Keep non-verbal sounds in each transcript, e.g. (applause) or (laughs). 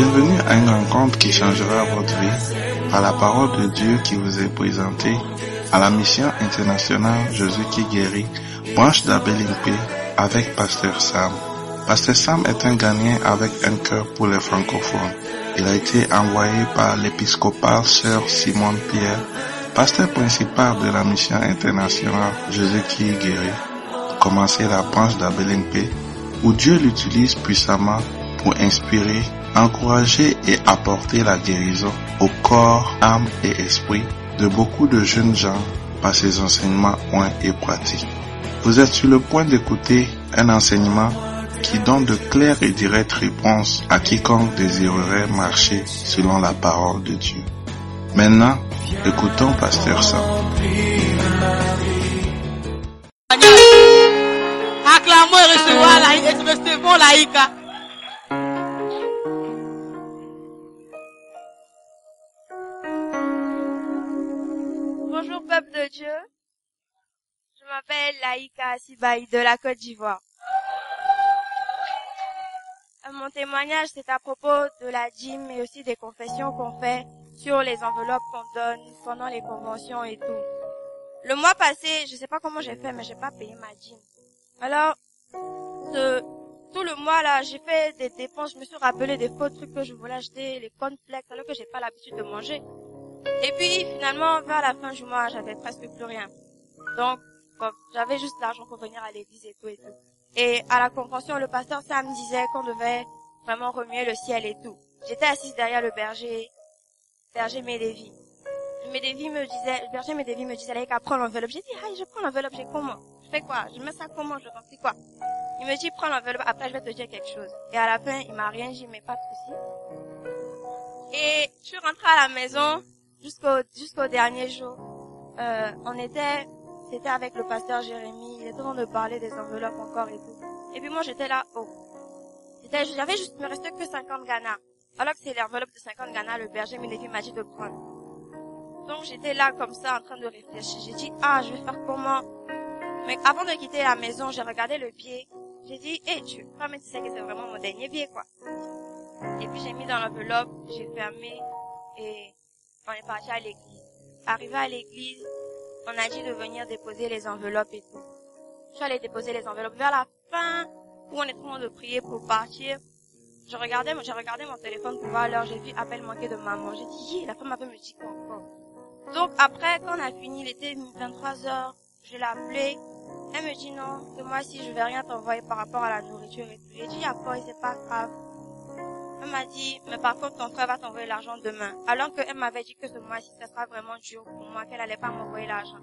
Bienvenue à une rencontre qui changera votre vie par la parole de Dieu qui vous est présentée à la mission internationale Jésus qui guérit, branche d'Abelimpe avec Pasteur Sam. Pasteur Sam est un Ghanéen avec un cœur pour les francophones. Il a été envoyé par l'épiscopal Sœur Simone Pierre, pasteur principal de la mission internationale Jésus qui guérit, commencer la branche d'Abelimpe où Dieu l'utilise puissamment pour inspirer, encourager et apporter la guérison au corps, âme et esprit de beaucoup de jeunes gens par ses enseignements points et pratiques. Vous êtes sur le point d'écouter un enseignement qui donne de claires et directes réponses à quiconque désirerait marcher selon la parole de Dieu. Maintenant, écoutons Pasteur Sam. De Dieu. Je m'appelle Laïka Sibaï de la Côte d'Ivoire. Euh, Mon témoignage, c'est à propos de la dîme et aussi des confessions qu'on fait sur les enveloppes qu'on donne pendant les conventions et tout. Le mois passé, je sais pas comment j'ai fait, mais j'ai pas payé ma dîme. Alors, tout le mois là, j'ai fait des dépenses, je me suis rappelé des faux trucs que je voulais acheter, les cornflakes, alors que j'ai pas l'habitude de manger. Et puis finalement, vers la fin du mois, j'avais presque plus rien. Donc, j'avais juste l'argent pour venir à l'église et tout et tout. Et à la convention, le pasteur Sam disait qu'on devait vraiment remuer le ciel et tout. J'étais assise derrière le berger, berger Médévi. Médévi me disait, le berger Médévi me disait, allez, prends l'enveloppe. J'ai dit, ah, je prends l'enveloppe, j'ai comment? Je fais quoi? Je mets ça comment? Je remplis quoi? Il me dit, prends l'enveloppe, après je vais te dire quelque chose. Et à la fin, il m'a rien dit, mais pas de souci. Et je suis rentrée à la maison jusqu'au jusqu'au dernier jour. Euh, on était, c'était avec le pasteur Jérémie. Il était en train de parler des enveloppes encore et tout. Et puis moi j'étais là, oh, C'était- j'avais juste, me restait que 50 Ghana. Alors que c'est l'enveloppe de 50 Ghana, le berger m'a dit de prendre. Donc j'étais là comme ça en train de réfléchir. J'ai dit, ah, je vais faire comment Mais avant de quitter la maison, j'ai regardé le pied. J'ai dit, hé, tu pas mais tu sais que c'est vraiment mon dernier pied, quoi. Et puis j'ai mis dans l'enveloppe, j'ai fermé et on est parti à l'église. Arrivé à l'église, on a dit de venir déposer les enveloppes et tout. Je suis allée déposer les enveloppes. Vers la fin, où on est en train de prier pour partir, je regardais, j'ai regardé mon téléphone pour voir l'heure, j'ai vu appel manqué de maman. J'ai dit, la femme avait me dit encore? Donc après, quand on a fini, il était 23 heures, je l'ai appelée. Elle me dit non, que moi si je vais rien t'envoyer par rapport à la nourriture et tout. J'ai dit, quoi, c'est pas grave. Elle m'a dit, mais par contre, ton frère va t'envoyer l'argent demain. Alors qu'elle m'avait dit que ce mois-ci, ça sera vraiment dur pour moi, qu'elle allait pas m'envoyer l'argent.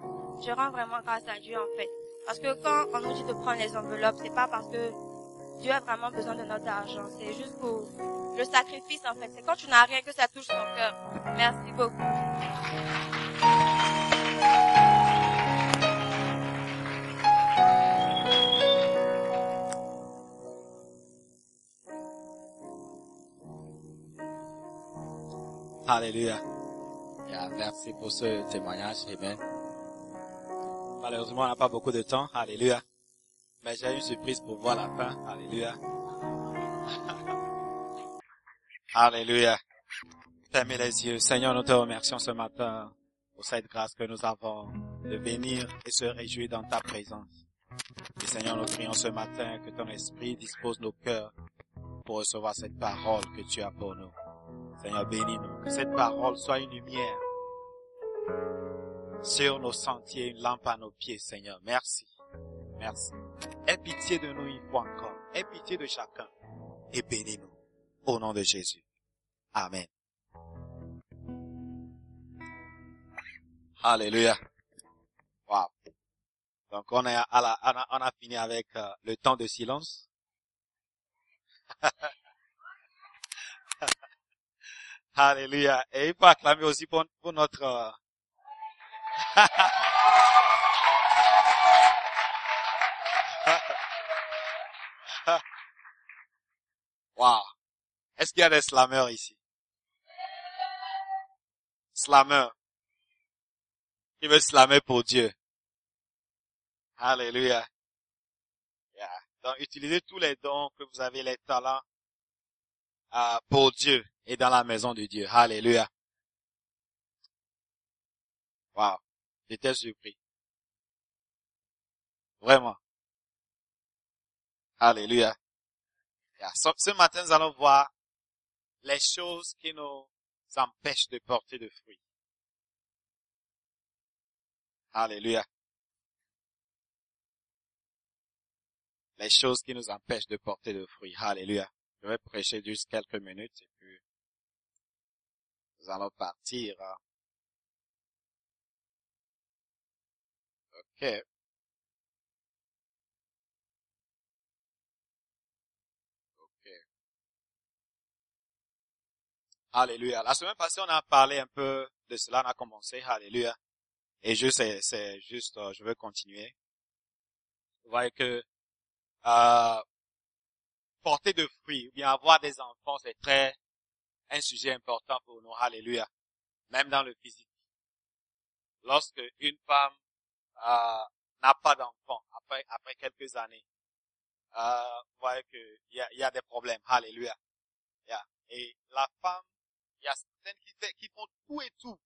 Je rends vraiment grâce à Dieu, en fait. Parce que quand on nous dit de prendre les enveloppes, c'est pas parce que Dieu a vraiment besoin de notre argent. C'est juste pour le sacrifice, en fait. C'est quand tu n'as rien que ça touche ton cœur. Merci beaucoup. Alléluia. Yeah, merci pour ce témoignage. Amen. Malheureusement, on n'a pas beaucoup de temps. Alléluia. Mais j'ai une surprise pour voir la fin. Alléluia. (laughs) Alléluia. Fermez les yeux. Seigneur, nous te remercions ce matin pour cette grâce que nous avons de venir et se réjouir dans ta présence. Et Seigneur, nous prions ce matin que ton esprit dispose nos cœurs pour recevoir cette parole que tu as pour nous. Seigneur, bénis-nous. Que cette parole soit une lumière sur nos sentiers, une lampe à nos pieds, Seigneur. Merci. Merci. Aie pitié de nous une fois encore. Aie pitié de chacun. Et bénis-nous. Au nom de Jésus. Amen. Alléluia. Wow. Donc on a, on a fini avec euh, le temps de silence. (laughs) Alléluia. Et il faut acclamer aussi pour, pour notre... euh, (laughs) wow. Est-ce qu'il y a des slammeurs ici? Slammeurs. Qui veut slammer pour Dieu? Alléluia. Yeah. Donc, utilisez tous les dons que vous avez, les talents pour Dieu et dans la maison de Dieu. Alléluia. Wow. J'étais surpris. Vraiment. Alléluia. Ce matin, nous allons voir les choses qui nous empêchent de porter de fruits. Alléluia. Les choses qui nous empêchent de porter de fruits. Alléluia. Je vais prêcher juste quelques minutes et puis nous allons partir. hein. Ok. Ok. Alléluia. La semaine passée, on a parlé un peu de cela, on a commencé. Alléluia. Et je c'est, c'est juste, euh, je veux continuer. Vous voyez que euh, porter de fruits ou bien avoir des enfants, c'est très un sujet important pour nous. Alléluia. Même dans le physique. Lorsque une femme euh, n'a pas d'enfant après après quelques années, euh, vous voyez que il y a, y a des problèmes. Alléluia. Yeah. Et la femme, il y a certaines qui font tout et tout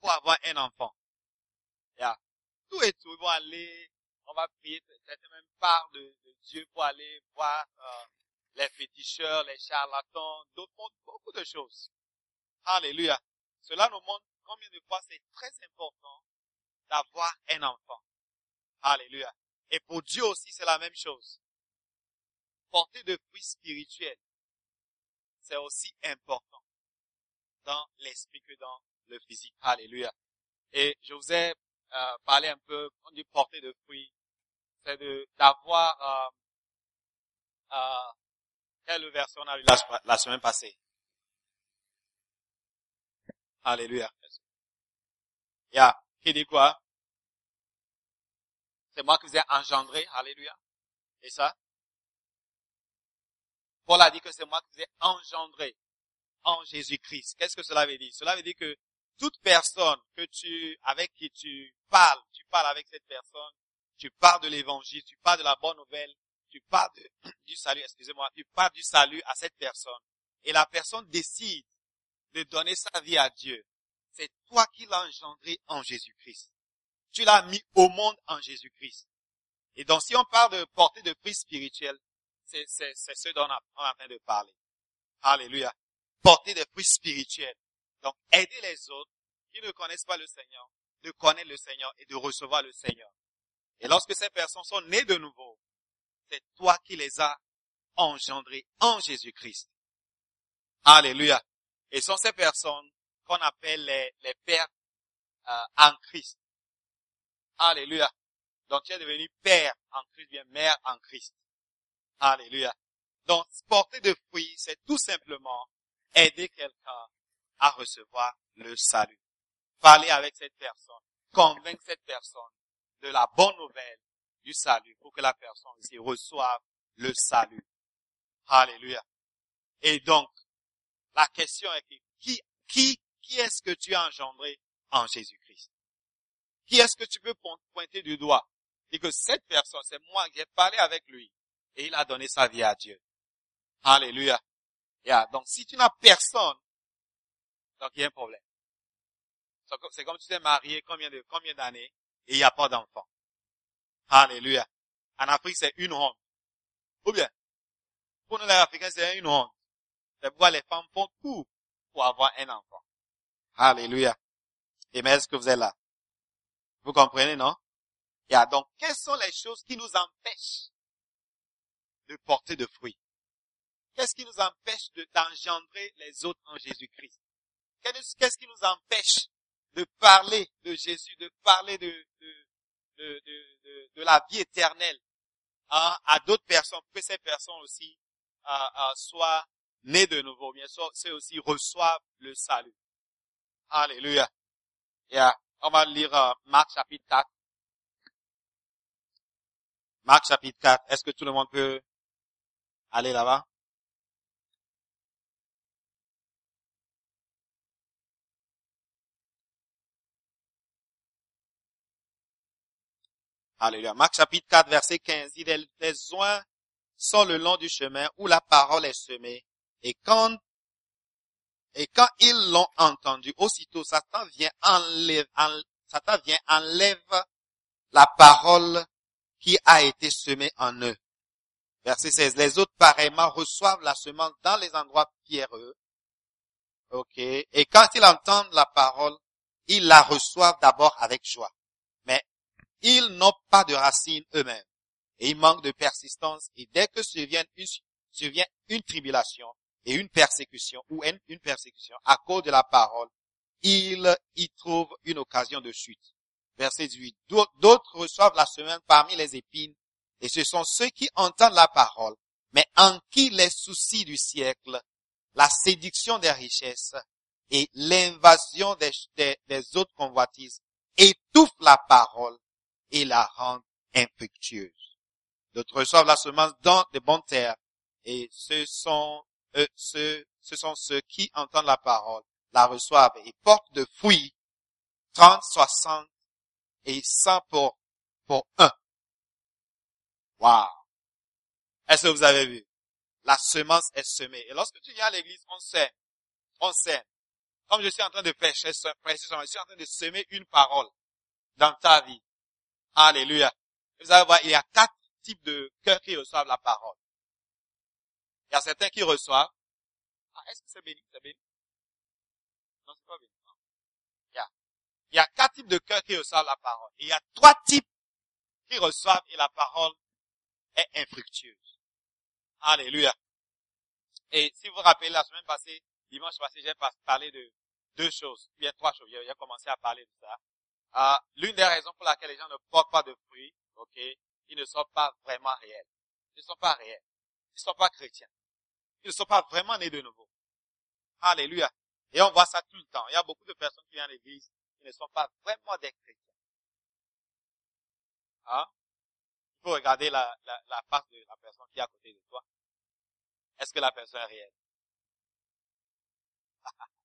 pour avoir un enfant. Yeah. Tout et tout. Ils vont aller, on va prier, certains même parlent de, de Dieu pour aller voir euh, les féticheurs, les charlatans, d'autres beaucoup de choses. Alléluia. Cela nous montre combien de fois c'est très important d'avoir un enfant. Alléluia. Et pour Dieu aussi, c'est la même chose. Porter de fruits spirituels, c'est aussi important dans l'esprit que dans le physique. Alléluia. Et je vous ai euh, parlé un peu, on dit porter de fruits, c'est de d'avoir euh, euh, quelle version on a eu la, semaine passée? Alléluia. Ya, qui dit quoi? C'est moi qui vous ai engendré. Alléluia. Et ça? Paul a dit que c'est moi qui vous ai engendré en Jésus-Christ. Qu'est-ce que cela veut dire? Cela veut dire que toute personne que tu, avec qui tu parles, tu parles avec cette personne, tu parles de l'évangile, tu parles de la bonne nouvelle, tu parles de- (clears throat) du salut, excusez-moi, tu parles du salut à cette personne. Et la personne décide de donner sa vie à Dieu. C'est toi qui l'as engendré en Jésus-Christ. Tu l'as mis au monde en Jésus-Christ. Et donc, si on parle de porter de fruits spirituels, c'est, c'est, c'est ce dont on a- on est en train de parler. Alléluia. Porter des fruits spirituels. Donc, aider les autres qui ne connaissent pas le Seigneur, de connaître le Seigneur et de recevoir le Seigneur. Et lorsque ces personnes sont nées de nouveau, c'est toi qui les as engendrés en Jésus-Christ. Alléluia. Et sont ces personnes qu'on appelle les, les pères euh, en Christ. Alléluia. Donc tu es devenu père en Christ, bien mère en Christ. Alléluia. Donc porter de fruits, c'est tout simplement aider quelqu'un à recevoir le salut. Parler avec cette personne, convaincre cette personne de la bonne nouvelle du salut pour que la personne aussi reçoive le salut. Alléluia. Et donc, la question est qui, qui, qui est-ce que tu as engendré en Jésus-Christ? Qui est-ce que tu peux pointer du doigt? Et que cette personne, c'est moi, j'ai parlé avec lui et il a donné sa vie à Dieu. Alléluia. Yeah. Donc, si tu n'as personne, donc il y a un problème. C'est comme- comme tu t'es marié combien de, combien d'années? Et il n'y a pas d'enfant. Alléluia. En Afrique, c'est une honte. Ou bien, pour nous les Africains, c'est une honte. C'est pourquoi les femmes font tout pour avoir un enfant. Alléluia. Et mais est-ce que vous êtes là? Vous comprenez, non? Yeah. Donc, quelles sont les choses qui nous empêchent de porter de fruits? Qu'est-ce qui nous empêche de- d'engendrer les autres en Jésus-Christ? Qu'est-ce qui nous empêche de parler de Jésus, de parler de, de, de, de, de- la vie éternelle à, à d'autres personnes, que ces personnes aussi euh, euh, soient nées de nouveau, bien sûr, ceux aussi reçoivent le salut. Alléluia. Yeah. On va lire euh, Marc chapitre 4. Marc chapitre 4. Est-ce que tout le monde peut aller là-bas? Alléluia. Marc chapitre 4, verset 15. Il dit, les oins sont le long du chemin où la parole est semée, Et quand, et quand ils l'ont entendu, aussitôt Satan vient enlève, en- Satan vient enlève la parole qui a été semée en eux. Verset 16. Les autres, pareillement, reçoivent la semence dans les endroits pierreux. OK. Et quand ils entendent la parole, ils la reçoivent d'abord avec joie. Ils n'ont pas de racines eux-mêmes. Et ils manquent de persistance. Et dès que survient une, une tribulation et une persécution, ou une, persécution à cause de la parole, ils y trouvent une occasion de chute. Verset 18. D'autres reçoivent la semaine parmi les épines, et ce sont ceux qui entendent la parole, mais en qui les soucis du siècle, la séduction des richesses et l'invasion des autres convoitises étouffent la parole et la rendent infructueuse. D'autres reçoivent la semence dans de bonnes terres, et ce sont eux, ceux, ce sont ceux qui entendent la parole, la reçoivent et portent de fruits 30, 60 et 100 pour, pour un. Wow. Est-ce que vous avez vu? La semence est semée. Et lorsque tu viens à l'église, on sème. On sème. Comme je suis en train de prêcher, je suis en train de semer une parole dans ta vie. Alléluia. Vous allez voir, il y a quatre types de cœurs qui reçoivent la parole. Il y a certains qui reçoivent. Ah, est-ce que c'est béni? C'est béni? Non, c'est pas béni. Non. Il y a, quatre types de cœurs qui reçoivent la parole. Il y a trois types qui reçoivent et la parole est infructueuse. Alléluia. Et si vous vous rappelez, la semaine passée, dimanche passé, j'ai parlé de deux choses. A trois choses. J'ai commencé à parler de ça. Euh, L'une des raisons pour laquelle les gens ne portent pas de fruits, ok, ils ne sont pas vraiment réels. Ils ne sont pas réels. Ils ne sont pas chrétiens. Ils ne sont pas vraiment nés de nouveau. Alléluia. Et on voit ça tout le temps. Il y a beaucoup de personnes qui viennent à l'église qui ne sont pas vraiment des chrétiens. Hein? Il faut regarder la, la, la face de la personne qui est à côté de toi. Est-ce que la personne est réelle? (laughs)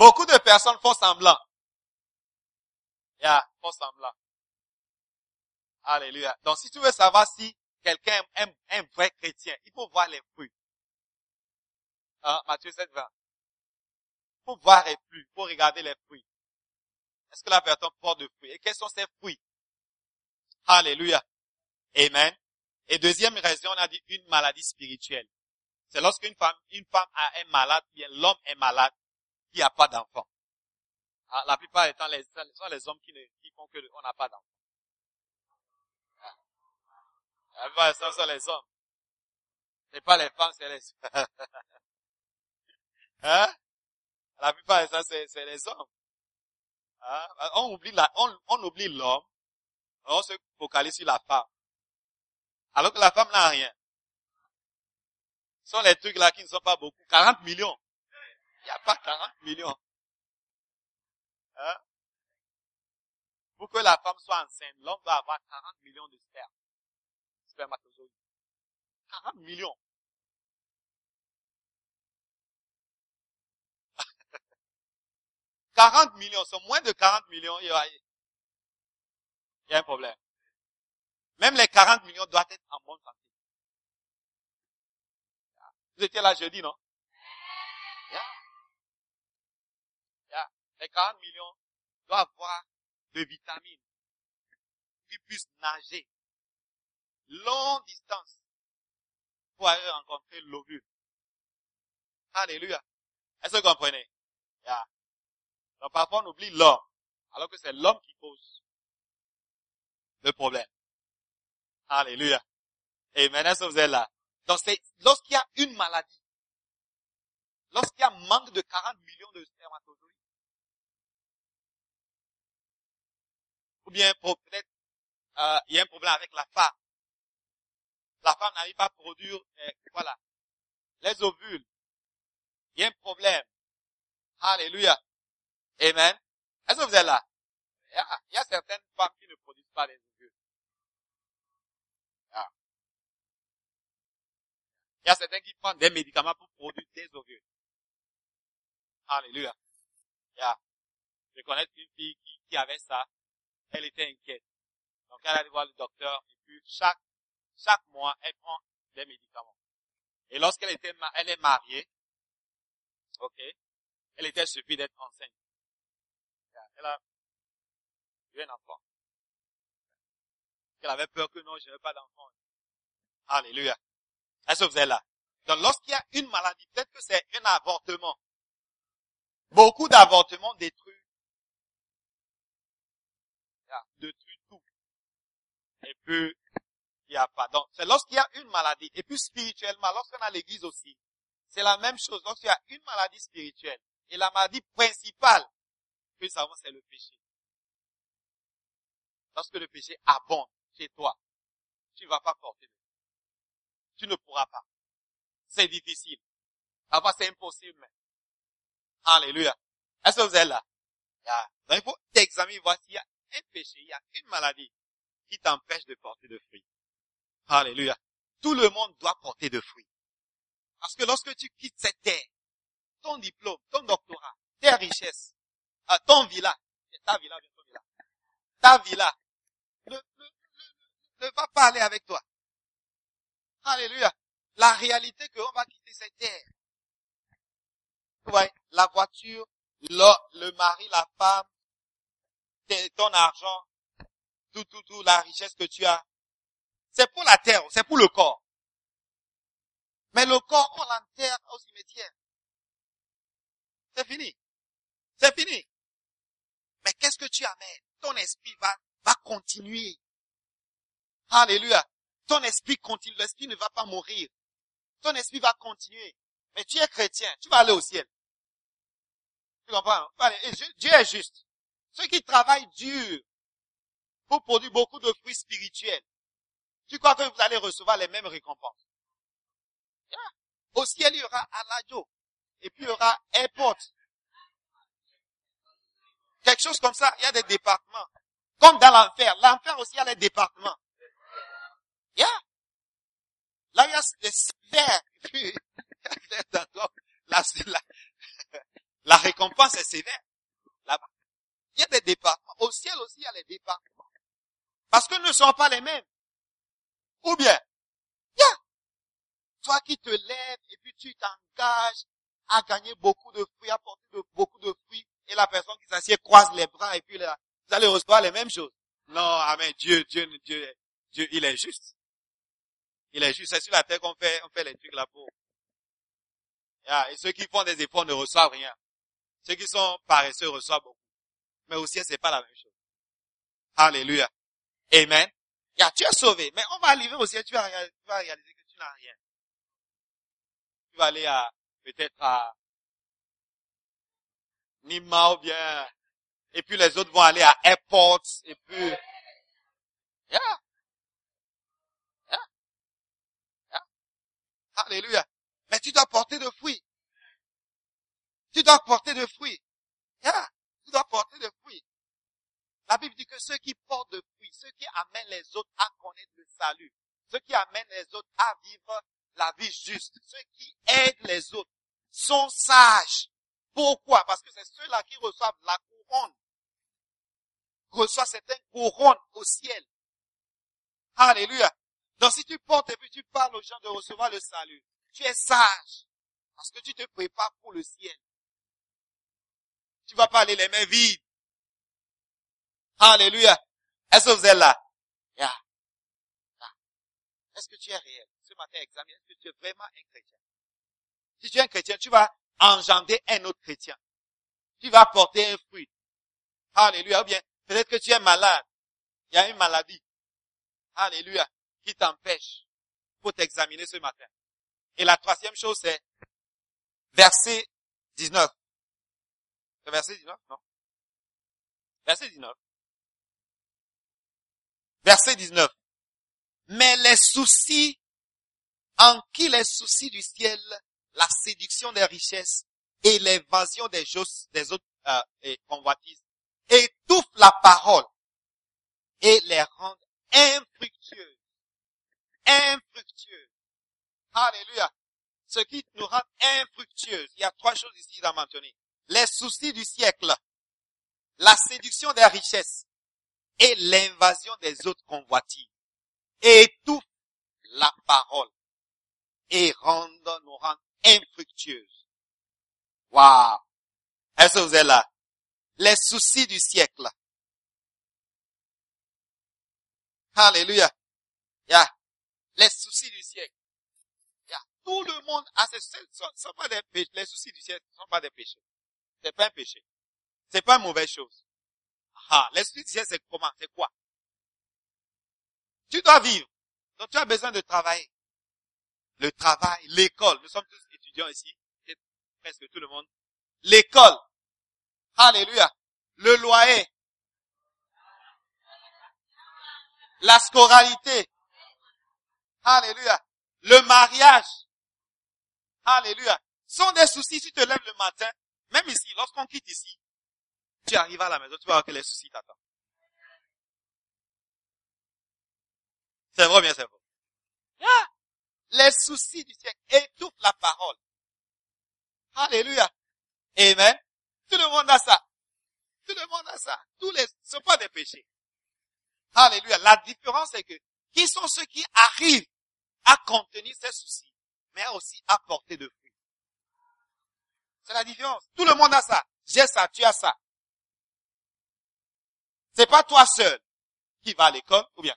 Beaucoup de personnes font semblant. Yeah, font semblant. Alléluia. Donc, si tu veux savoir si quelqu'un est un vrai chrétien, il faut voir les fruits. Hein, Matthieu 7, 20. Il faut voir les fruits, il faut regarder les fruits. Est-ce que la personne porte de fruits? Et quels sont ces fruits? Alléluia. Amen. Et deuxième raison, on a dit une maladie spirituelle. C'est lorsqu'une femme, une femme a un malade, bien l'homme est malade, qui n'a pas d'enfant. Ah, la plupart du temps, ce sont les hommes qui, ne, qui font que on n'a pas d'enfant. La plupart du temps, ce sont les hommes. C'est pas les femmes, c'est les (laughs) hein? La plupart du temps, c'est les hommes. Hein? On oublie la, on, on oublie l'homme, on se focalise sur la femme. Alors que la femme n'a rien. Ce sont les trucs là qui ne sont pas beaucoup. 40 millions. Il n'y a pas 40 millions. Hein? Pour que la femme soit enceinte, l'homme doit avoir 40 millions de sperme. Spermatozoïdes. 40 millions. « 40 millions, c'est moins de 40 millions, il y, a, il y a un problème. Même les 40 millions doivent être en bonne santé. Vous étiez là jeudi, non? Yeah. Yeah. Les 40 millions doivent avoir de vitamines, qui puissent nager longue distance pour aller rencontrer l'ovule. Alléluia. Est-ce que vous comprenez? Yeah. Donc parfois on oublie l'homme, alors que c'est l'homme qui cause le problème. Alléluia. Et maintenant, que vous êtes là? Donc c'est lorsqu'il y a une maladie, lorsqu'il y a manque de 40 millions de spermatozoïdes, euh, il y a un problème avec la femme. La femme n'arrive pas à produire, euh, voilà, les ovules. Il y a un problème. Alléluia. Amen. Est-ce que vous êtes là? Il y, a, il y a certaines femmes qui ne produisent pas les ovules. Ah. Il y a certains qui prennent des médicaments pour produire des ovules. Alléluia. Yeah. Je connais une fille qui, qui avait ça. Elle était inquiète. Donc elle allait voir le docteur et puis chaque, chaque mois, elle prend des médicaments. Et lorsqu'elle était, elle est mariée, ok, elle était suffit d'être enceinte. Elle a eu un enfant. Elle avait peur que non, je n'ai pas d'enfant. Alléluia. Que vous êtes là? Donc lorsqu'il y a une maladie, peut-être que c'est un avortement. Beaucoup d'avortements détruisent, détruisent tout. Et puis, il n'y a pas. Donc, c'est lorsqu'il y a une maladie. Et puis spirituellement, lorsqu'on a l'église aussi, c'est la même chose. Lorsqu'il y a une maladie spirituelle, et la maladie principale que nous c'est le péché. Lorsque le péché abonde chez toi, tu ne vas pas porter Tu ne pourras pas. C'est difficile. Parfois, c'est impossible même. Alléluia. Est-ce que vous êtes là? Donc, il faut t'examiner, voir s'il y a un péché, il y a une maladie qui t'empêche de porter de fruits. Alléluia. Tout le monde doit porter de fruits. Parce que lorsque tu quittes cette terre, ton diplôme, ton doctorat, tes richesses, euh, ton villa, ta villa, ta villa, ne, va pas aller avec toi. Alléluia. La réalité qu'on va quitter cette terre. Vous la voiture, le, le mari, la femme, ton argent, tout, tout, tout, la richesse que tu as, c'est pour la terre, c'est pour le corps. Mais le corps, on l'enterre au cimetière. C'est fini. C'est fini. Mais qu'est-ce que tu amènes? Ton esprit va, va continuer. Alléluia. Ton esprit continue. L'esprit ne va pas mourir. Ton esprit va continuer. Mais tu es chrétien. Tu vas aller au ciel. Tu comprends? Dieu est juste. Ceux qui travaillent dur pour produire beaucoup de fruits spirituels, tu crois que vous allez recevoir les mêmes récompenses? Yeah. Au ciel, il y aura Aladio. Et puis il y aura Airport. Quelque chose comme ça. Il y a des départements. Comme dans l'enfer. L'enfer aussi, il y a les départements. Yeah. Là, il y a des sphères. (laughs) Et puis, la, la récompense est sévère. Là-bas. Il y a des départements. Au ciel aussi, il y a les départements. Parce que ne sommes pas les mêmes. Ou bien, yeah. toi qui te lèves et puis tu t'engages à gagner beaucoup de fruits, à porter beaucoup de fruits, et la personne qui s'assied croise les bras et puis là, vous allez recevoir les mêmes choses. Non, amen. Dieu, Dieu, Dieu, Dieu, il est juste. Il est juste. C'est sur la terre qu'on fait, on fait les trucs là pour. Yeah. Et ceux qui font des efforts ne reçoivent rien. Ceux qui sont paresseux reçoivent beaucoup. Mais au ciel, c'est pas la même chose. Alléluia. Amen. Yeah, tu es sauvé. Mais on va arriver au ciel, tu vas, réaliser, que tu n'as rien. Tu vas aller à, peut-être à Nima ou bien, et puis les autres vont aller à Airport, et puis. Yeah. Alléluia. Mais tu dois porter de fruits. Tu dois porter de fruits. Yeah. Tu dois porter de fruits. La Bible dit que ceux qui portent de fruits, ceux qui amènent les autres à connaître le salut, ceux qui amènent les autres à vivre la vie juste, ceux qui aident les autres, sont sages. Pourquoi? Parce que c'est ceux-là qui reçoivent la couronne. Reçoivent certaines couronnes au ciel. Alléluia. Donc si tu portes et puis tu parles aux gens de recevoir le salut, tu es sage. Parce que tu te prépares pour le ciel. Tu vas pas aller les mains vides. Alléluia. Est-ce que vous êtes là? Yeah. Est-ce que tu es réel? Ce matin, examine. Est-ce que tu es vraiment un chrétien? Si tu es un chrétien, tu vas engendrer un autre chrétien. Tu vas porter un fruit. Alléluia. Ou bien, peut-être que tu es malade. Il y a une maladie. Alléluia. Qui t'empêche. Pour t'examiner ce matin. Et la troisième chose, c'est verset 19. Verset 19? Non. Verset 19. Verset 19. Mais les soucis, en qui les soucis du ciel, la séduction des richesses et l'évasion des des autres euh, convoitises, étouffent la parole et les rendent infructueuses. Infructueuses. Alléluia. Ce qui nous rend infructueuses. Il y a trois choses ici à mentionner. Les soucis du siècle, la séduction des richesses et l'invasion des autres convoitises étouffent la parole et rendre, nous rendre infructueuses. Waouh! Est-ce que vous êtes là? Les soucis du siècle. Alléluia. Yeah. Les soucis du siècle. Yeah. Tout le monde a ces, ce sont, sont pas des. Les soucis du siècle ne sont pas des péchés. C'est pas un péché. C'est pas une mauvaise chose. Ah, les soucis du siècle, c'est comment? C'est quoi? Tu dois vivre. Donc tu as besoin de travailler. Le travail, l'école. Nous sommes tous étudiants ici. Presque tout le monde. L'école. Alléluia. Le loyer. La scoralité. Alléluia. Le mariage. Alléluia. Sont des soucis. Si tu te lèves le matin, même ici, lorsqu'on quitte ici, tu arrives à la maison, tu vas voir que les soucis t'attendent. C'est vrai, bien c'est vrai? Ah! Les soucis du siècle étouffent la parole. Alléluia. Amen. Tout le monde a ça. Tout le monde a ça. Tous les, ce sont pas des péchés. Alléluia. La différence est que, qui sont ceux qui arrivent à contenir ces soucis, mais aussi à porter de. La différence. Tout le monde a ça. J'ai ça, tu as ça. C'est pas toi seul qui va à l'école, ou bien.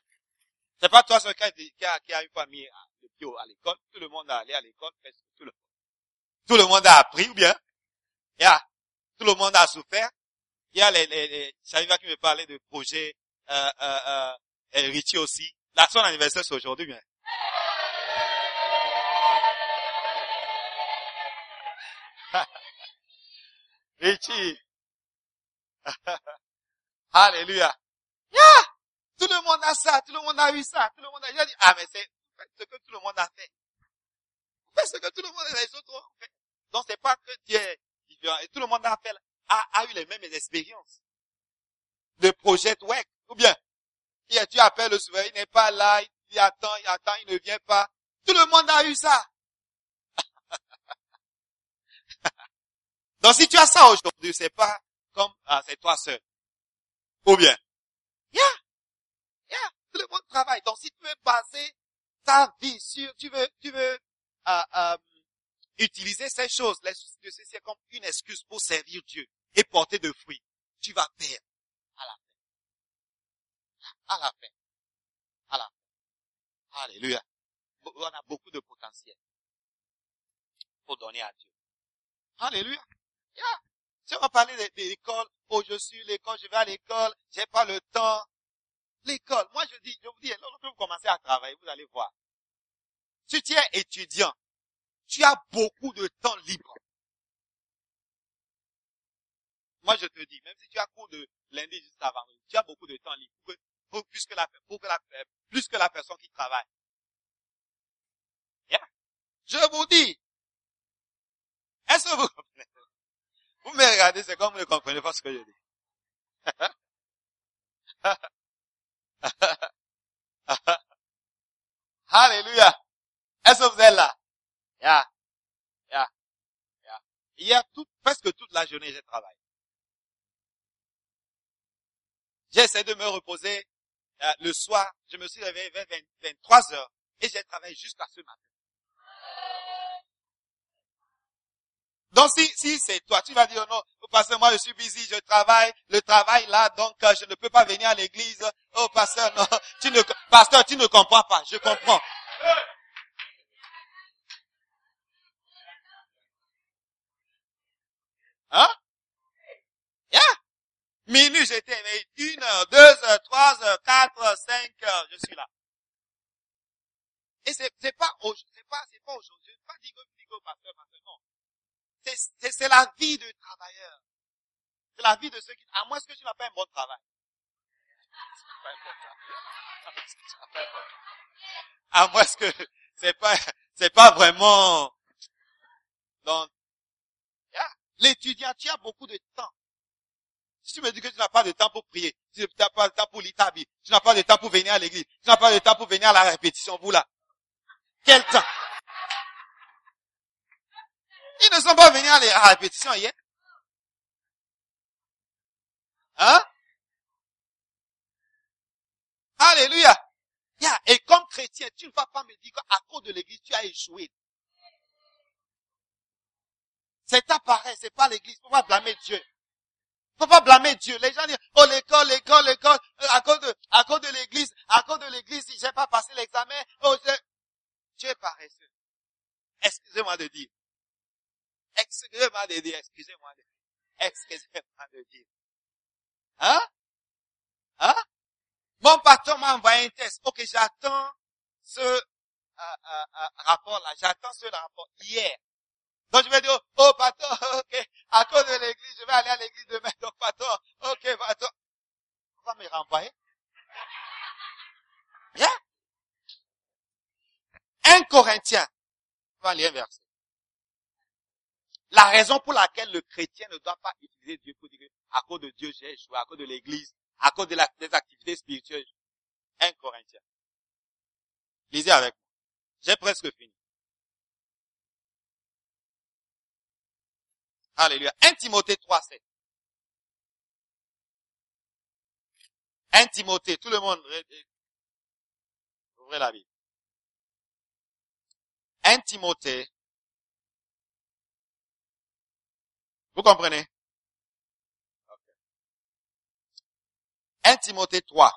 C'est pas toi seul qui a, qui a, a une fois mis le pied à l'école. Tout le monde a allé à l'école, tout le, tout monde a appris, ou bien. Yeah. Tout le monde a souffert. Il y a les, les, les qui me parlait de projet, euh, euh, euh, Richie aussi. La son anniversaire, c'est aujourd'hui, bien. (laughs) Richie. (laughs) Alléluia. Yeah! Tout le monde a ça, tout le monde a eu ça, tout le monde a dit, ah mais c'est ce que tout le monde a fait. Faites ce que tout le monde a les autres ont fait. Donc c'est pas que Dieu est différent. Et tout le monde a fait, a, a eu les mêmes expériences. De projet WEC. Ou bien, tu appelles le souverain, il n'est pas là, il attend, il attend, il ne vient pas. Tout le monde a eu ça. Donc si tu as ça aujourd'hui, c'est pas comme, ah, c'est toi seul. Ou bien, yeah, yeah, tout le monde travaille. Donc si tu veux baser ta vie sur, tu veux, tu veux, euh, euh, utiliser ces choses, les soucis de ceci comme une excuse pour servir Dieu et porter de fruits, tu vas perdre à la fin. À la fin. À la fin. Alléluia. On a beaucoup de potentiel pour donner à Dieu. Alléluia. Yeah. Si on va parler de, l'école, oh je suis l'école, je vais à l'école, j'ai pas le temps. L'école, moi je dis, je vous dis, lorsque vous commencez à travailler, vous allez voir. Si tu es étudiant, tu as beaucoup de temps libre. Moi je te dis, même si tu as cours de lundi jusqu'à vendredi, tu as beaucoup de temps libre. Plus, que la, que la, plus que la personne qui travaille. Yeah. Je vous dis, est-ce que vous vous me regardez, c'est comme vous ne comprenez pas ce que je dis. (laughs) Alléluia. Est-ce que vous êtes là? Yeah. Yeah. Yeah. Hier, presque toute la journée, j'ai travaillé. J'ai essayé de me reposer euh, le soir. Je me suis réveillé vers 23 heures et j'ai travaillé jusqu'à ce matin. Donc si, si c'est toi, tu vas dire non, pasteur, moi je suis busy, je travaille, le travail là, donc euh, je ne peux pas venir à l'église. Oh pasteur, non, (laughs) tu ne, pasteur, tu ne comprends pas, je comprends. Hein? Yeah. Minuit, j'étais une heure, deux heures, trois heures, quatre, cinq heures, je suis là. Et c'est, c'est pas, c'est pas, c'est pas aujourd'hui. Je ne pas dire pasteur, pasteur, non. C'est la vie de travailleur. C'est la vie de ceux qui, à moins que tu n'as pas un bon travail. À moins que c'est pas, c'est pas vraiment, donc, l'étudiant, tu as beaucoup de temps. Si tu me dis que tu n'as pas de temps pour prier, tu n'as pas de temps pour lire ta Bible, tu n'as pas de temps pour venir à l'église, tu n'as pas de temps pour venir à la répétition, vous là. Quel temps? Ils ne sont pas venus à la répétition hier. Hein? Alléluia. Et comme chrétien, tu ne vas pas me dire qu'à cause de l'église, tu as échoué. C'est ta paresse, c'est pas l'église. Faut pas blâmer Dieu. Faut pas blâmer Dieu. Les gens disent, oh l'école, l'école, l'école, euh, à cause de, à cause de l'église, à cause de l'église, j'ai pas passé l'examen, oh, je... Dieu est paresseux. Excusez-moi de dire. Excusez-moi de dire, excusez-moi de dire. Excusez-moi de dire. Hein? Hein? Mon patron m'a envoyé un test. Ok, j'attends ce euh, euh, euh, rapport-là. J'attends ce rapport hier. Donc je vais dire, oh patron, (laughs) ok, à cause de l'église, je vais aller à l'église demain. Donc patron, ok, patron. On va me renvoyer? Bien. Un Corinthien. On va lire un verset. La raison pour laquelle le chrétien ne doit pas utiliser Dieu pour dire à cause de Dieu j'ai échoué, à cause de l'église, à cause des activités spirituelles. Un Corinthien. Lisez avec moi. J'ai presque fini. Alléluia. 1 Timothée 3, 7. 1 Timothée, tout le monde, ouvrez la Bible. 1 Timothée. Vous comprenez? 1 Timothée 3.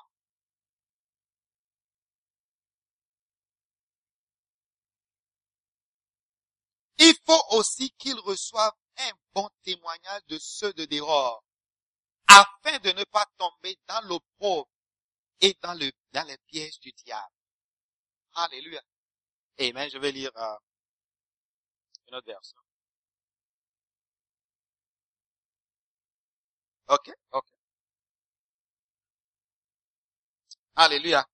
Il faut aussi qu'ils reçoivent un bon témoignage de ceux de dehors, afin de ne pas tomber dans l'opprobre et dans le, dans les pièges du diable. Alléluia. Amen. Je vais lire euh, une autre version. Ok, ok. Alléluia.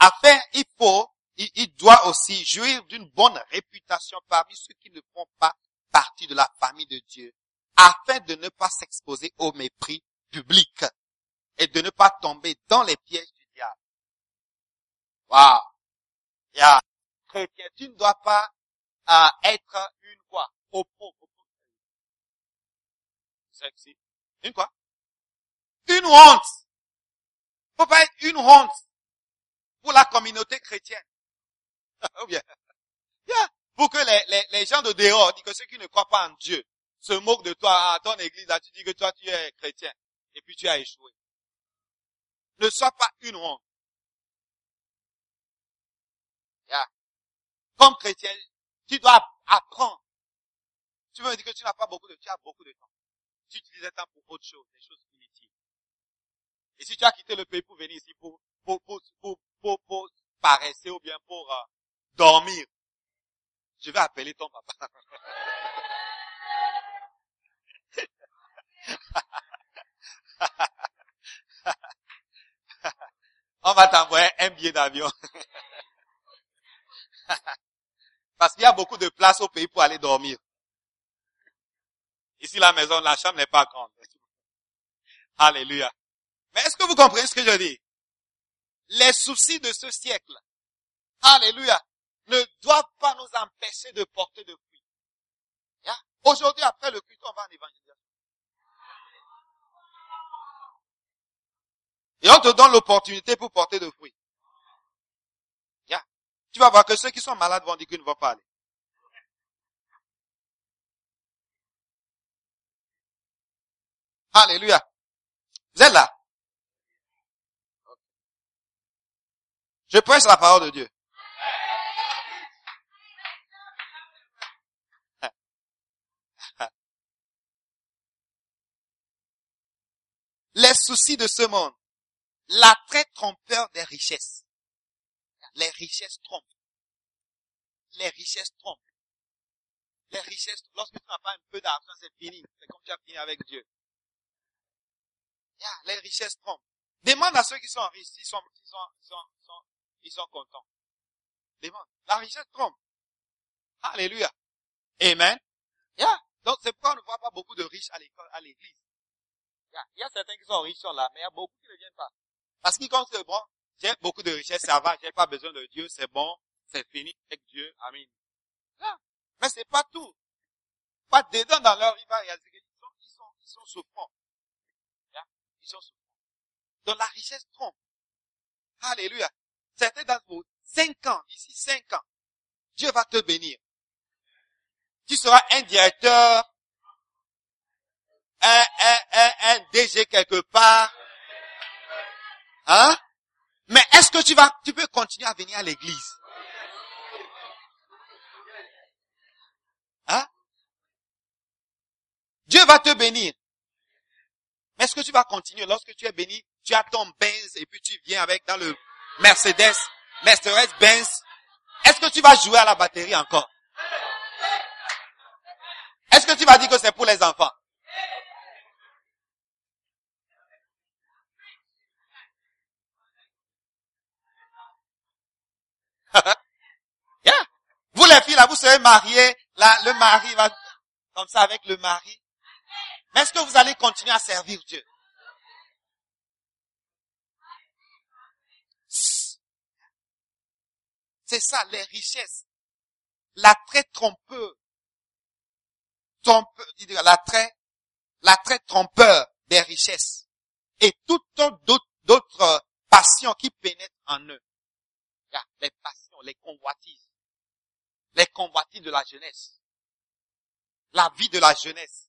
Afin, il faut, il, doit aussi jouir d'une bonne réputation parmi ceux qui ne font pas partie de la famille de Dieu, afin de ne pas s'exposer au mépris public et de ne pas tomber dans les pièges du diable. Waouh! Chrétien, tu ne dois pas euh, être une quoi? Une quoi? Une honte. Faut pas être une honte pour la communauté chrétienne. (laughs) Ou bien, pour que les, les, les gens de dehors, que ceux qui ne croient pas en Dieu, se moquent de toi à ton église, là, tu dis que toi tu es chrétien, et puis tu as échoué. Ne sois pas une honte. Comme chrétien, tu dois apprendre. Tu veux me dire que tu n'as pas beaucoup de, tu as beaucoup de temps. Tu utilises le temps pour autre chose, des choses inutiles. Et si tu as quitté le pays pour venir ici pour, pour, pour, pour, pour, pour paresser ou bien pour euh, dormir, je vais appeler ton papa. (laughs) On va t'envoyer un billet d'avion. (laughs) Parce qu'il y a beaucoup de place au pays pour aller dormir. Ici, la maison, la chambre n'est pas grande. Alléluia. Mais est-ce que vous comprenez ce que je dis? Les soucis de ce siècle, Alléluia, ne doivent pas nous empêcher de porter de fruits. Aujourd'hui, après le culte, on va en évangélisation. Et on te donne l'opportunité pour porter de fruits. Tu vas voir que ceux qui sont malades vont dire qu'ils ne vont pas aller. Alléluia. Vous êtes là? Je prêche la parole de Dieu. Les soucis de ce monde, l'attrait trompeur des richesses. Les richesses trompent. Les richesses trompent. Les richesses, lorsque tu n'as pas un peu d'argent, c'est fini. C'est comme tu as fini avec Dieu. Yeah, les richesses trompent. Demande à ceux qui sont riches ils sont, sont, sont, sont contents. Demande. La richesse trompe. Alléluia. Amen. Yeah. Donc c'est pourquoi on ne voit pas beaucoup de riches à l'école, à l'église. Yeah. Il y a certains qui sont riches, sont là, mais il y a beaucoup qui ne viennent pas. Parce qu'ils comptent que bon, j'ai beaucoup de richesses, ça va, j'ai pas besoin de Dieu, c'est bon, c'est fini avec Dieu, amen. Yeah. Mais c'est pas tout. Pas dedans dans leur vie, ils sont, ils sont, ils sont souffrants. Donc la richesse trompe. Alléluia. C'était dans vos cinq ans, d'ici cinq ans, Dieu va te bénir. tu seras un directeur, un, un DG quelque part. Hein? Mais est-ce que tu vas, tu peux continuer à venir à l'église? Hein? Dieu va te bénir. Mais est-ce que tu vas continuer lorsque tu es béni, tu as ton Benz et puis tu viens avec dans le Mercedes, Mercedes Benz. Est-ce que tu vas jouer à la batterie encore? Est-ce que tu vas dire que c'est pour les enfants? (laughs) yeah. Vous les filles là, vous serez mariées, là, le mari va comme ça avec le mari. Mais est-ce que vous allez continuer à servir Dieu? C'est ça, les richesses. L'attrait trompeur. Trompeur, l'attrait, l'attrait trompeur des richesses. Et toutes d'autres passions qui pénètrent en eux. Les passions, les convoitises. Les convoitises de la jeunesse. La vie de la jeunesse.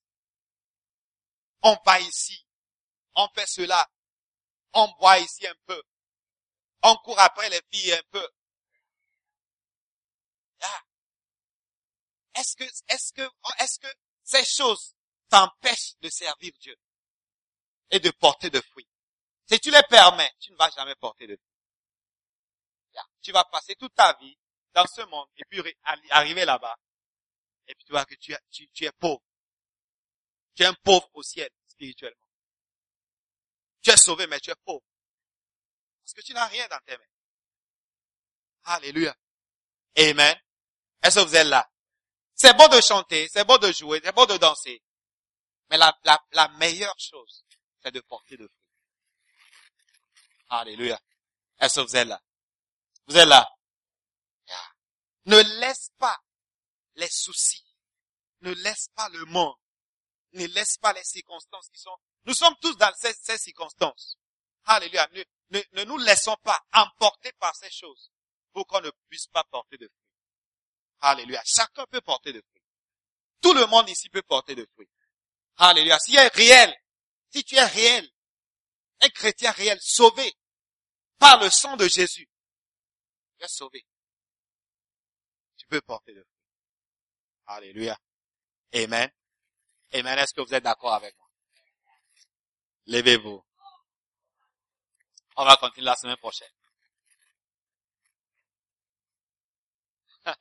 On va ici. On fait cela. On boit ici un peu. On court après les filles un peu. Ah. Est-ce que, est-ce que, est-ce que ces choses t'empêchent de servir Dieu et de porter de fruits? Si tu les permets, tu ne vas jamais porter de fruits. Tu vas passer toute ta vie dans ce monde et puis arriver là-bas et puis tu vois que tu, es pauvre. Tu es un pauvre au ciel spirituellement. Tu es sauvé mais tu es pauvre. Parce que tu n'as rien dans tes mains. Alléluia. Amen. Est-ce que vous êtes là? C'est beau de chanter, c'est beau de jouer, c'est beau de danser. Mais la, la, la meilleure chose, c'est de porter de fruits. Alléluia. Est-ce que vous êtes là? Vous êtes là? Ne laisse pas les soucis. Ne laisse pas le monde. Ne laisse pas les circonstances qui sont... Nous sommes tous dans ces, ces circonstances. Alléluia. Ne, ne, ne nous laissons pas emporter par ces choses pour qu'on ne puisse pas porter de fruits. Alléluia. Chacun peut porter de fruits. Tout le monde ici peut porter de fruits. Alléluia. Si tu es réel, si tu es réel, un chrétien réel, sauvé par le sang de Jésus, tu es sauvé. Tu peux porter de fruits. Alléluia. Amen. Amen. Est-ce que vous êtes d'accord avec moi? Levez-vous. On va continuer la semaine prochaine. (laughs)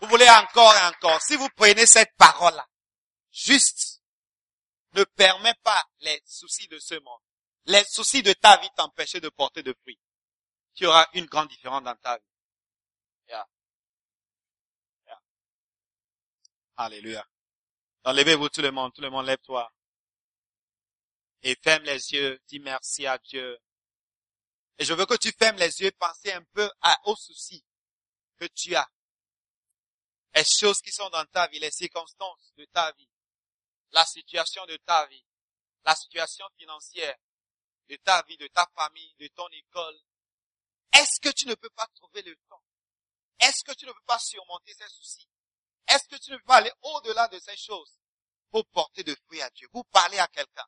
Vous voulez encore et encore. Si vous prenez cette parole-là, juste, ne permet pas les soucis de ce monde. Les soucis de ta vie t'empêcher de porter de fruits. Tu auras une grande différence dans ta vie. Alléluia. Enlevez-vous tout le monde, tout le monde, lève-toi. Et ferme les yeux, dis merci à Dieu. Et je veux que tu fermes les yeux, penser un peu à, aux soucis que tu as. Les choses qui sont dans ta vie, les circonstances de ta vie, la situation de ta vie, la situation financière de ta vie, de ta famille, de ton école. Est-ce que tu ne peux pas trouver le temps? Est-ce que tu ne peux pas surmonter ces soucis? Est-ce que tu ne peux pas aller au-delà de ces choses pour porter de fruits à Dieu, pour parler à quelqu'un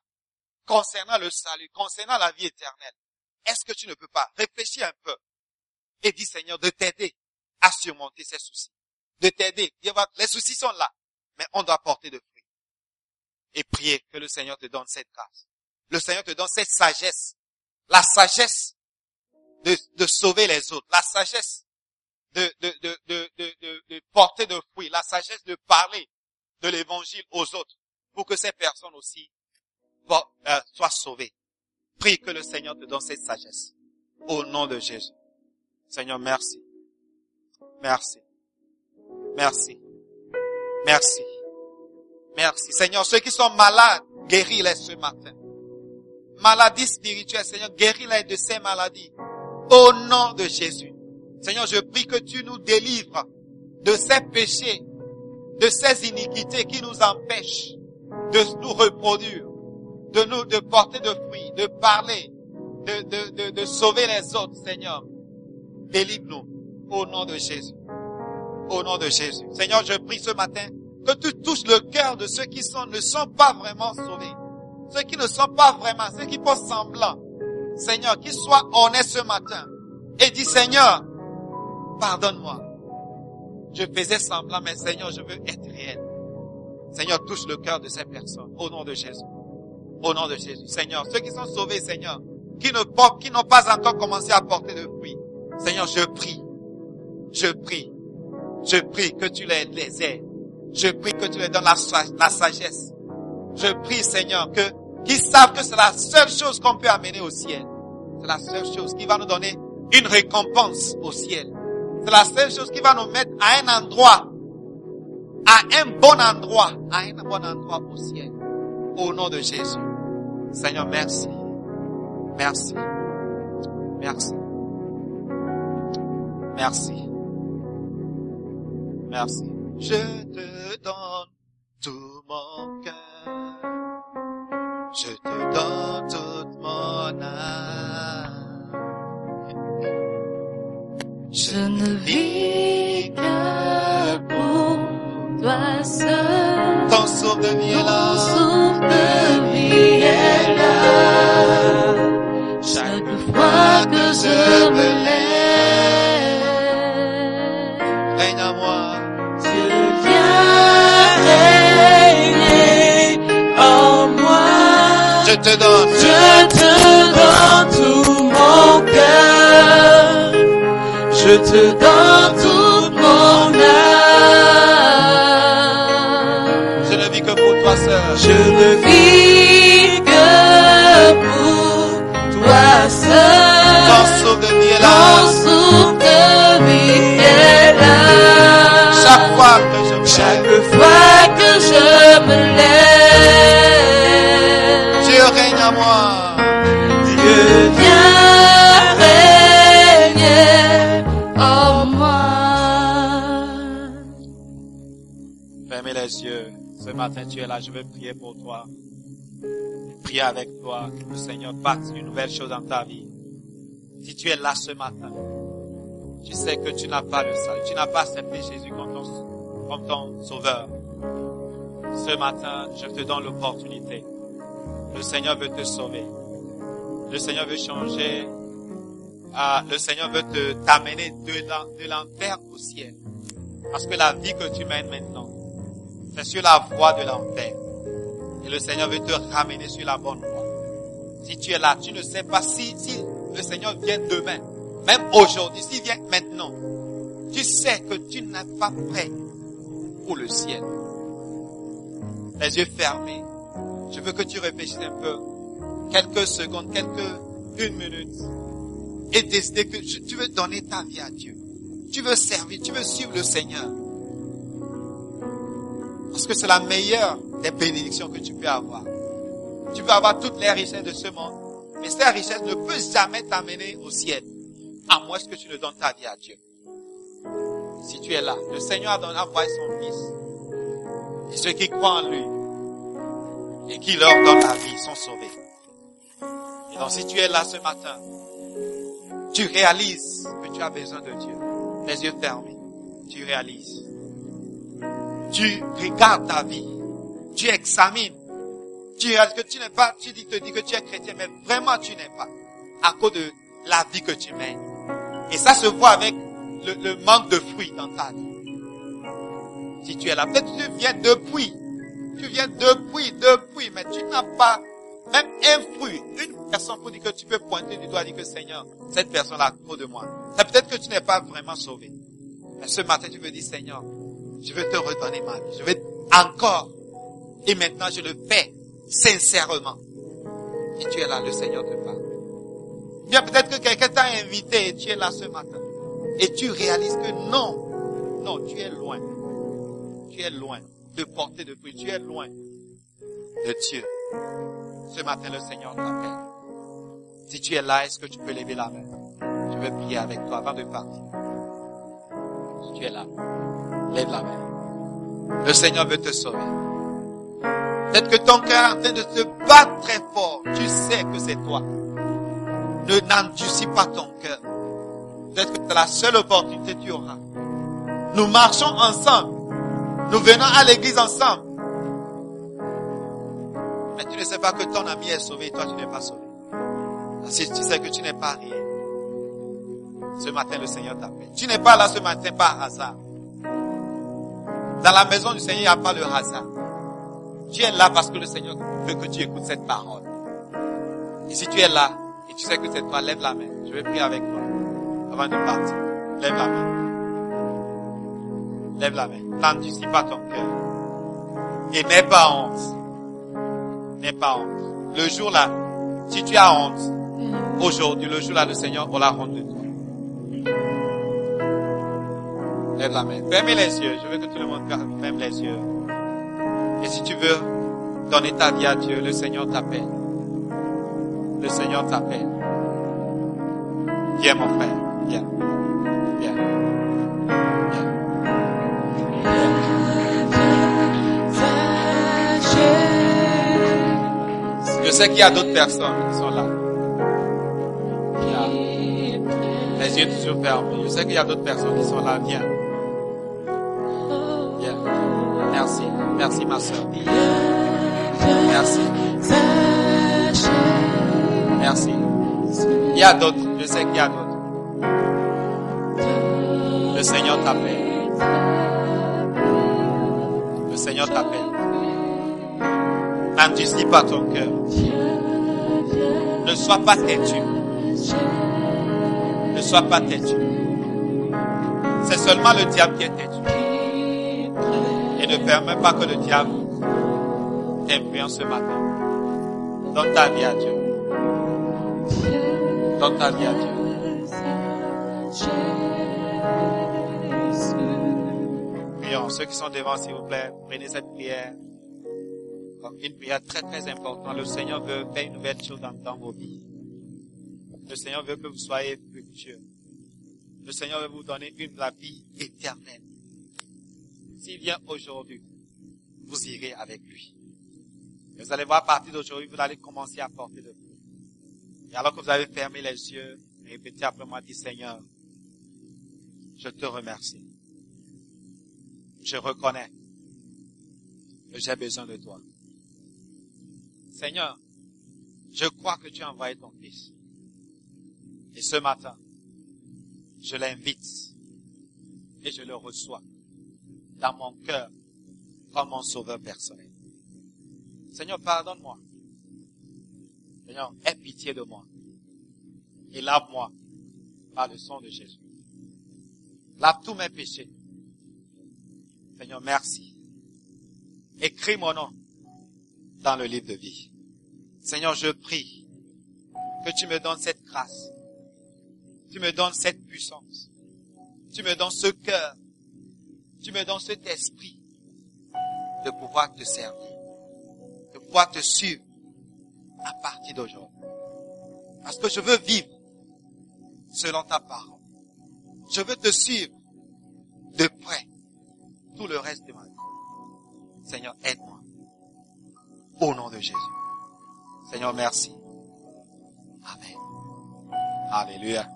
concernant le salut, concernant la vie éternelle? Est-ce que tu ne peux pas réfléchir un peu et dire Seigneur de t'aider à surmonter ces soucis, de t'aider. Les soucis sont là, mais on doit porter de fruits. Et prier que le Seigneur te donne cette grâce. Le Seigneur te donne cette sagesse, la sagesse de, sauver les autres, la sagesse de, de, porter de fruits, la sagesse de parler de l'évangile aux autres pour que ces personnes aussi euh, soient sauvées. Prie que le Seigneur te donne cette sagesse. Au nom de Jésus. Seigneur, merci. Merci. Merci. Merci. Merci. Seigneur, ceux qui sont malades, guéris-les ce matin. Maladies spirituelles, Seigneur, guéris-les de ces maladies. Au nom de Jésus. Seigneur, je prie que tu nous délivres de ces péchés, de ces iniquités qui nous empêchent de nous reproduire, de nous, de porter de fruits, de parler, de, de, de, sauver les autres, Seigneur. Délivre-nous au nom de Jésus. Au nom de Jésus. Seigneur, je prie ce matin que tu touches le cœur de ceux qui ne sont pas vraiment sauvés. Ceux qui ne sont pas vraiment, ceux qui font semblant. Seigneur, qu'ils soient honnêtes ce matin. Et dis, Seigneur, pardonne-moi. Je faisais semblant, mais Seigneur, je veux être réel. Seigneur, touche le cœur de ces personnes. Au nom de Jésus. Au nom de Jésus. Seigneur, ceux qui sont sauvés, Seigneur, qui ne portent, qui n'ont pas encore commencé à porter de fruits. Seigneur, je prie. Je prie. Je prie que tu les, les aides. Je prie que tu leur donnes la sagesse. Je prie, Seigneur, que, qu'ils savent que c'est la seule chose qu'on peut amener au ciel. C'est la seule chose qui va nous donner une récompense au ciel. C'est la seule chose qui va nous mettre à un endroit, à un bon endroit, à un bon endroit au ciel. Au nom de Jésus. Seigneur, merci. Merci. Merci. Merci. Merci. Je te donne tout mon cœur. Je te donne toute mon âme. Je ne vis que pour toi seul. Ton Ton là. Je te tu es là. Je veux prier pour toi. Prier avec toi. Que le Seigneur fasse une nouvelle chose dans ta vie. Si tu es là ce matin, tu sais que tu n'as pas le salut. Tu n'as pas accepté Jésus comme ton, sauveur. Ce matin, je te donne l'opportunité. Le Seigneur veut te sauver. Le Seigneur veut changer. Ah, le Seigneur veut te t'amener de l'enfer au ciel. Parce que la vie que tu mènes maintenant, c'est sur la voie de l'enfer. Et le Seigneur veut te ramener sur la bonne voie. Si tu es là, tu ne sais pas si, si le Seigneur vient demain, même aujourd'hui, s'il vient maintenant, tu sais que tu n'es pas prêt pour le ciel. Les yeux fermés. Je veux que tu réfléchisses un peu, quelques secondes, quelques, une minute, et décider que tu tu veux donner ta vie à Dieu. Tu veux servir, tu veux suivre le Seigneur. Parce que c'est la meilleure des bénédictions que tu peux avoir. Tu peux avoir toutes les richesses de ce monde, mais ces richesses ne peuvent jamais t'amener au ciel, à moins que tu ne donnes ta vie à Dieu. Si tu es là, le Seigneur a donné- envoyé son Fils. Et ceux qui croient en lui et qui leur donnent la vie sont sauvés. Et donc si tu es là ce matin, tu réalises que tu as besoin de Dieu. Les yeux fermés, tu réalises tu regardes ta vie, tu examines, tu que tu n'es pas, tu te dis que tu es chrétien, mais vraiment tu n'es pas, à cause de la vie que tu mènes. Et ça se voit avec le, le manque de fruits dans ta vie. Si tu es là, peut-être tu viens depuis, tu viens depuis, depuis, mais tu n'as pas même un fruit, une personne pour dire que tu peux pointer du doigt et dire que Seigneur, cette personne-là, à cause de moi. C'est peut-être que tu n'es pas vraiment sauvé. Mais ce matin, tu veux dire, Seigneur, je veux te redonner ma vie. Je veux encore. Et maintenant, je le fais sincèrement. Si tu es là, le Seigneur te parle. Bien, peut-être que quelqu'un t'a invité et tu es là ce matin. Et tu réalises que non, non, tu es loin. Tu es loin de porter de fruits. Tu es loin de Dieu. Ce matin, le Seigneur t'appelle. Si tu es là, est-ce que tu peux lever la main? Je vais prier avec toi avant de partir. Si tu es là, Le Seigneur veut te sauver. Peut-être que ton cœur est en train de se battre très fort. Tu sais que c'est toi. Ne n'endurcis pas ton cœur. Peut-être que c'est la seule opportunité que tu auras. Nous marchons ensemble. Nous venons à l'église ensemble. Mais tu ne sais pas que ton ami est sauvé et toi tu n'es pas sauvé. Si tu sais que tu n'es pas rien. Ce matin, le Seigneur t'appelle. Tu n'es pas là ce matin par hasard. Dans la maison du Seigneur, il n'y a pas le hasard. Tu es là parce que le Seigneur veut que tu écoutes cette parole. Et si tu es là, et tu sais que c'est toi, lève la main. Je vais prier avec toi. Avant de partir. Lève la main. Lève la main. N'endurcis pas ton cœur. Et n'aie pas honte. N'aie pas honte. Le jour là, si tu as honte, aujourd'hui, le jour là, le Seigneur aura honte de. Lève. Fermez les yeux. Je veux que tout le monde ferme les yeux. Et si tu veux donner ta vie à Dieu, le Seigneur t'appelle. Le Seigneur t'appelle. Viens mon frère. Viens. Viens. Viens. Je sais qu'il y a d'autres personnes qui sont là. Les yeux toujours fermés. Je sais qu'il y a d'autres personnes qui sont là. Viens. Merci. Merci ma soeur. Merci. Merci. Il y a d'autres. Je sais qu'il y a d'autres. Le Seigneur t'appelle. Le Seigneur t'appelle. N'endurcis pas ton cœur. Ne sois pas têtu. Ne sois pas têtu. C'est seulement le diable qui est têtu. Ne permets pas que le diable t'influence ce matin. Donne ta vie à Dieu. Donne ta vie à Dieu. Prions. Ceux qui sont devant, s'il vous plaît, prenez cette prière comme une prière très très importante. Le Seigneur veut faire une nouvelle chose dans, dans vos vies. Le Seigneur veut que vous soyez fructueux. Le Seigneur veut vous donner une la vie éternelle. S'il vient aujourd'hui, vous irez avec lui. Et vous allez voir à partir d'aujourd'hui, vous allez commencer à porter le fruit. Et alors que vous avez fermé les yeux, répétez après moi, dit Seigneur, je te remercie. Je reconnais que j'ai besoin de toi. Seigneur, je crois que tu as envoyé ton Fils. Et ce matin, je l'invite et je le reçois dans mon cœur comme mon sauveur personnel. Seigneur, pardonne-moi. Seigneur, aie pitié de moi. Et lave-moi par le sang de Jésus. Lave tous mes péchés. Seigneur, merci. Écris mon nom dans le livre de vie. Seigneur, je prie que tu me donnes cette grâce. Tu me donnes cette puissance. Tu me donnes ce cœur. Tu me donnes cet esprit de pouvoir te servir, de pouvoir te suivre à partir d'aujourd'hui. Parce que je veux vivre selon ta parole. Je veux te suivre de près tout le reste de ma vie. Seigneur, aide-moi. Au nom de Jésus. Seigneur, merci. Amen. Alléluia.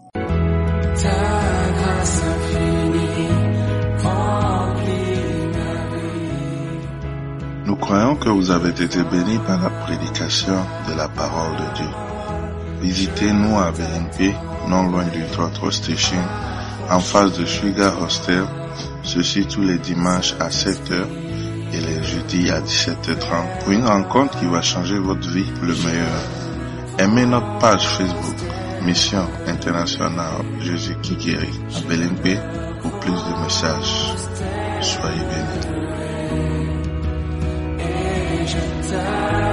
Croyons que vous avez été bénis par la prédication de la parole de Dieu. Visitez-nous à BNP, non loin du Trotro Station, en face de Sugar Hostel, ceci tous les dimanches à 7h et les jeudis à 17h30 pour une rencontre qui va changer votre vie le meilleur. Aimez notre page Facebook, Mission Internationale Jésus qui guérit à pour plus de messages. Soyez bénis. time.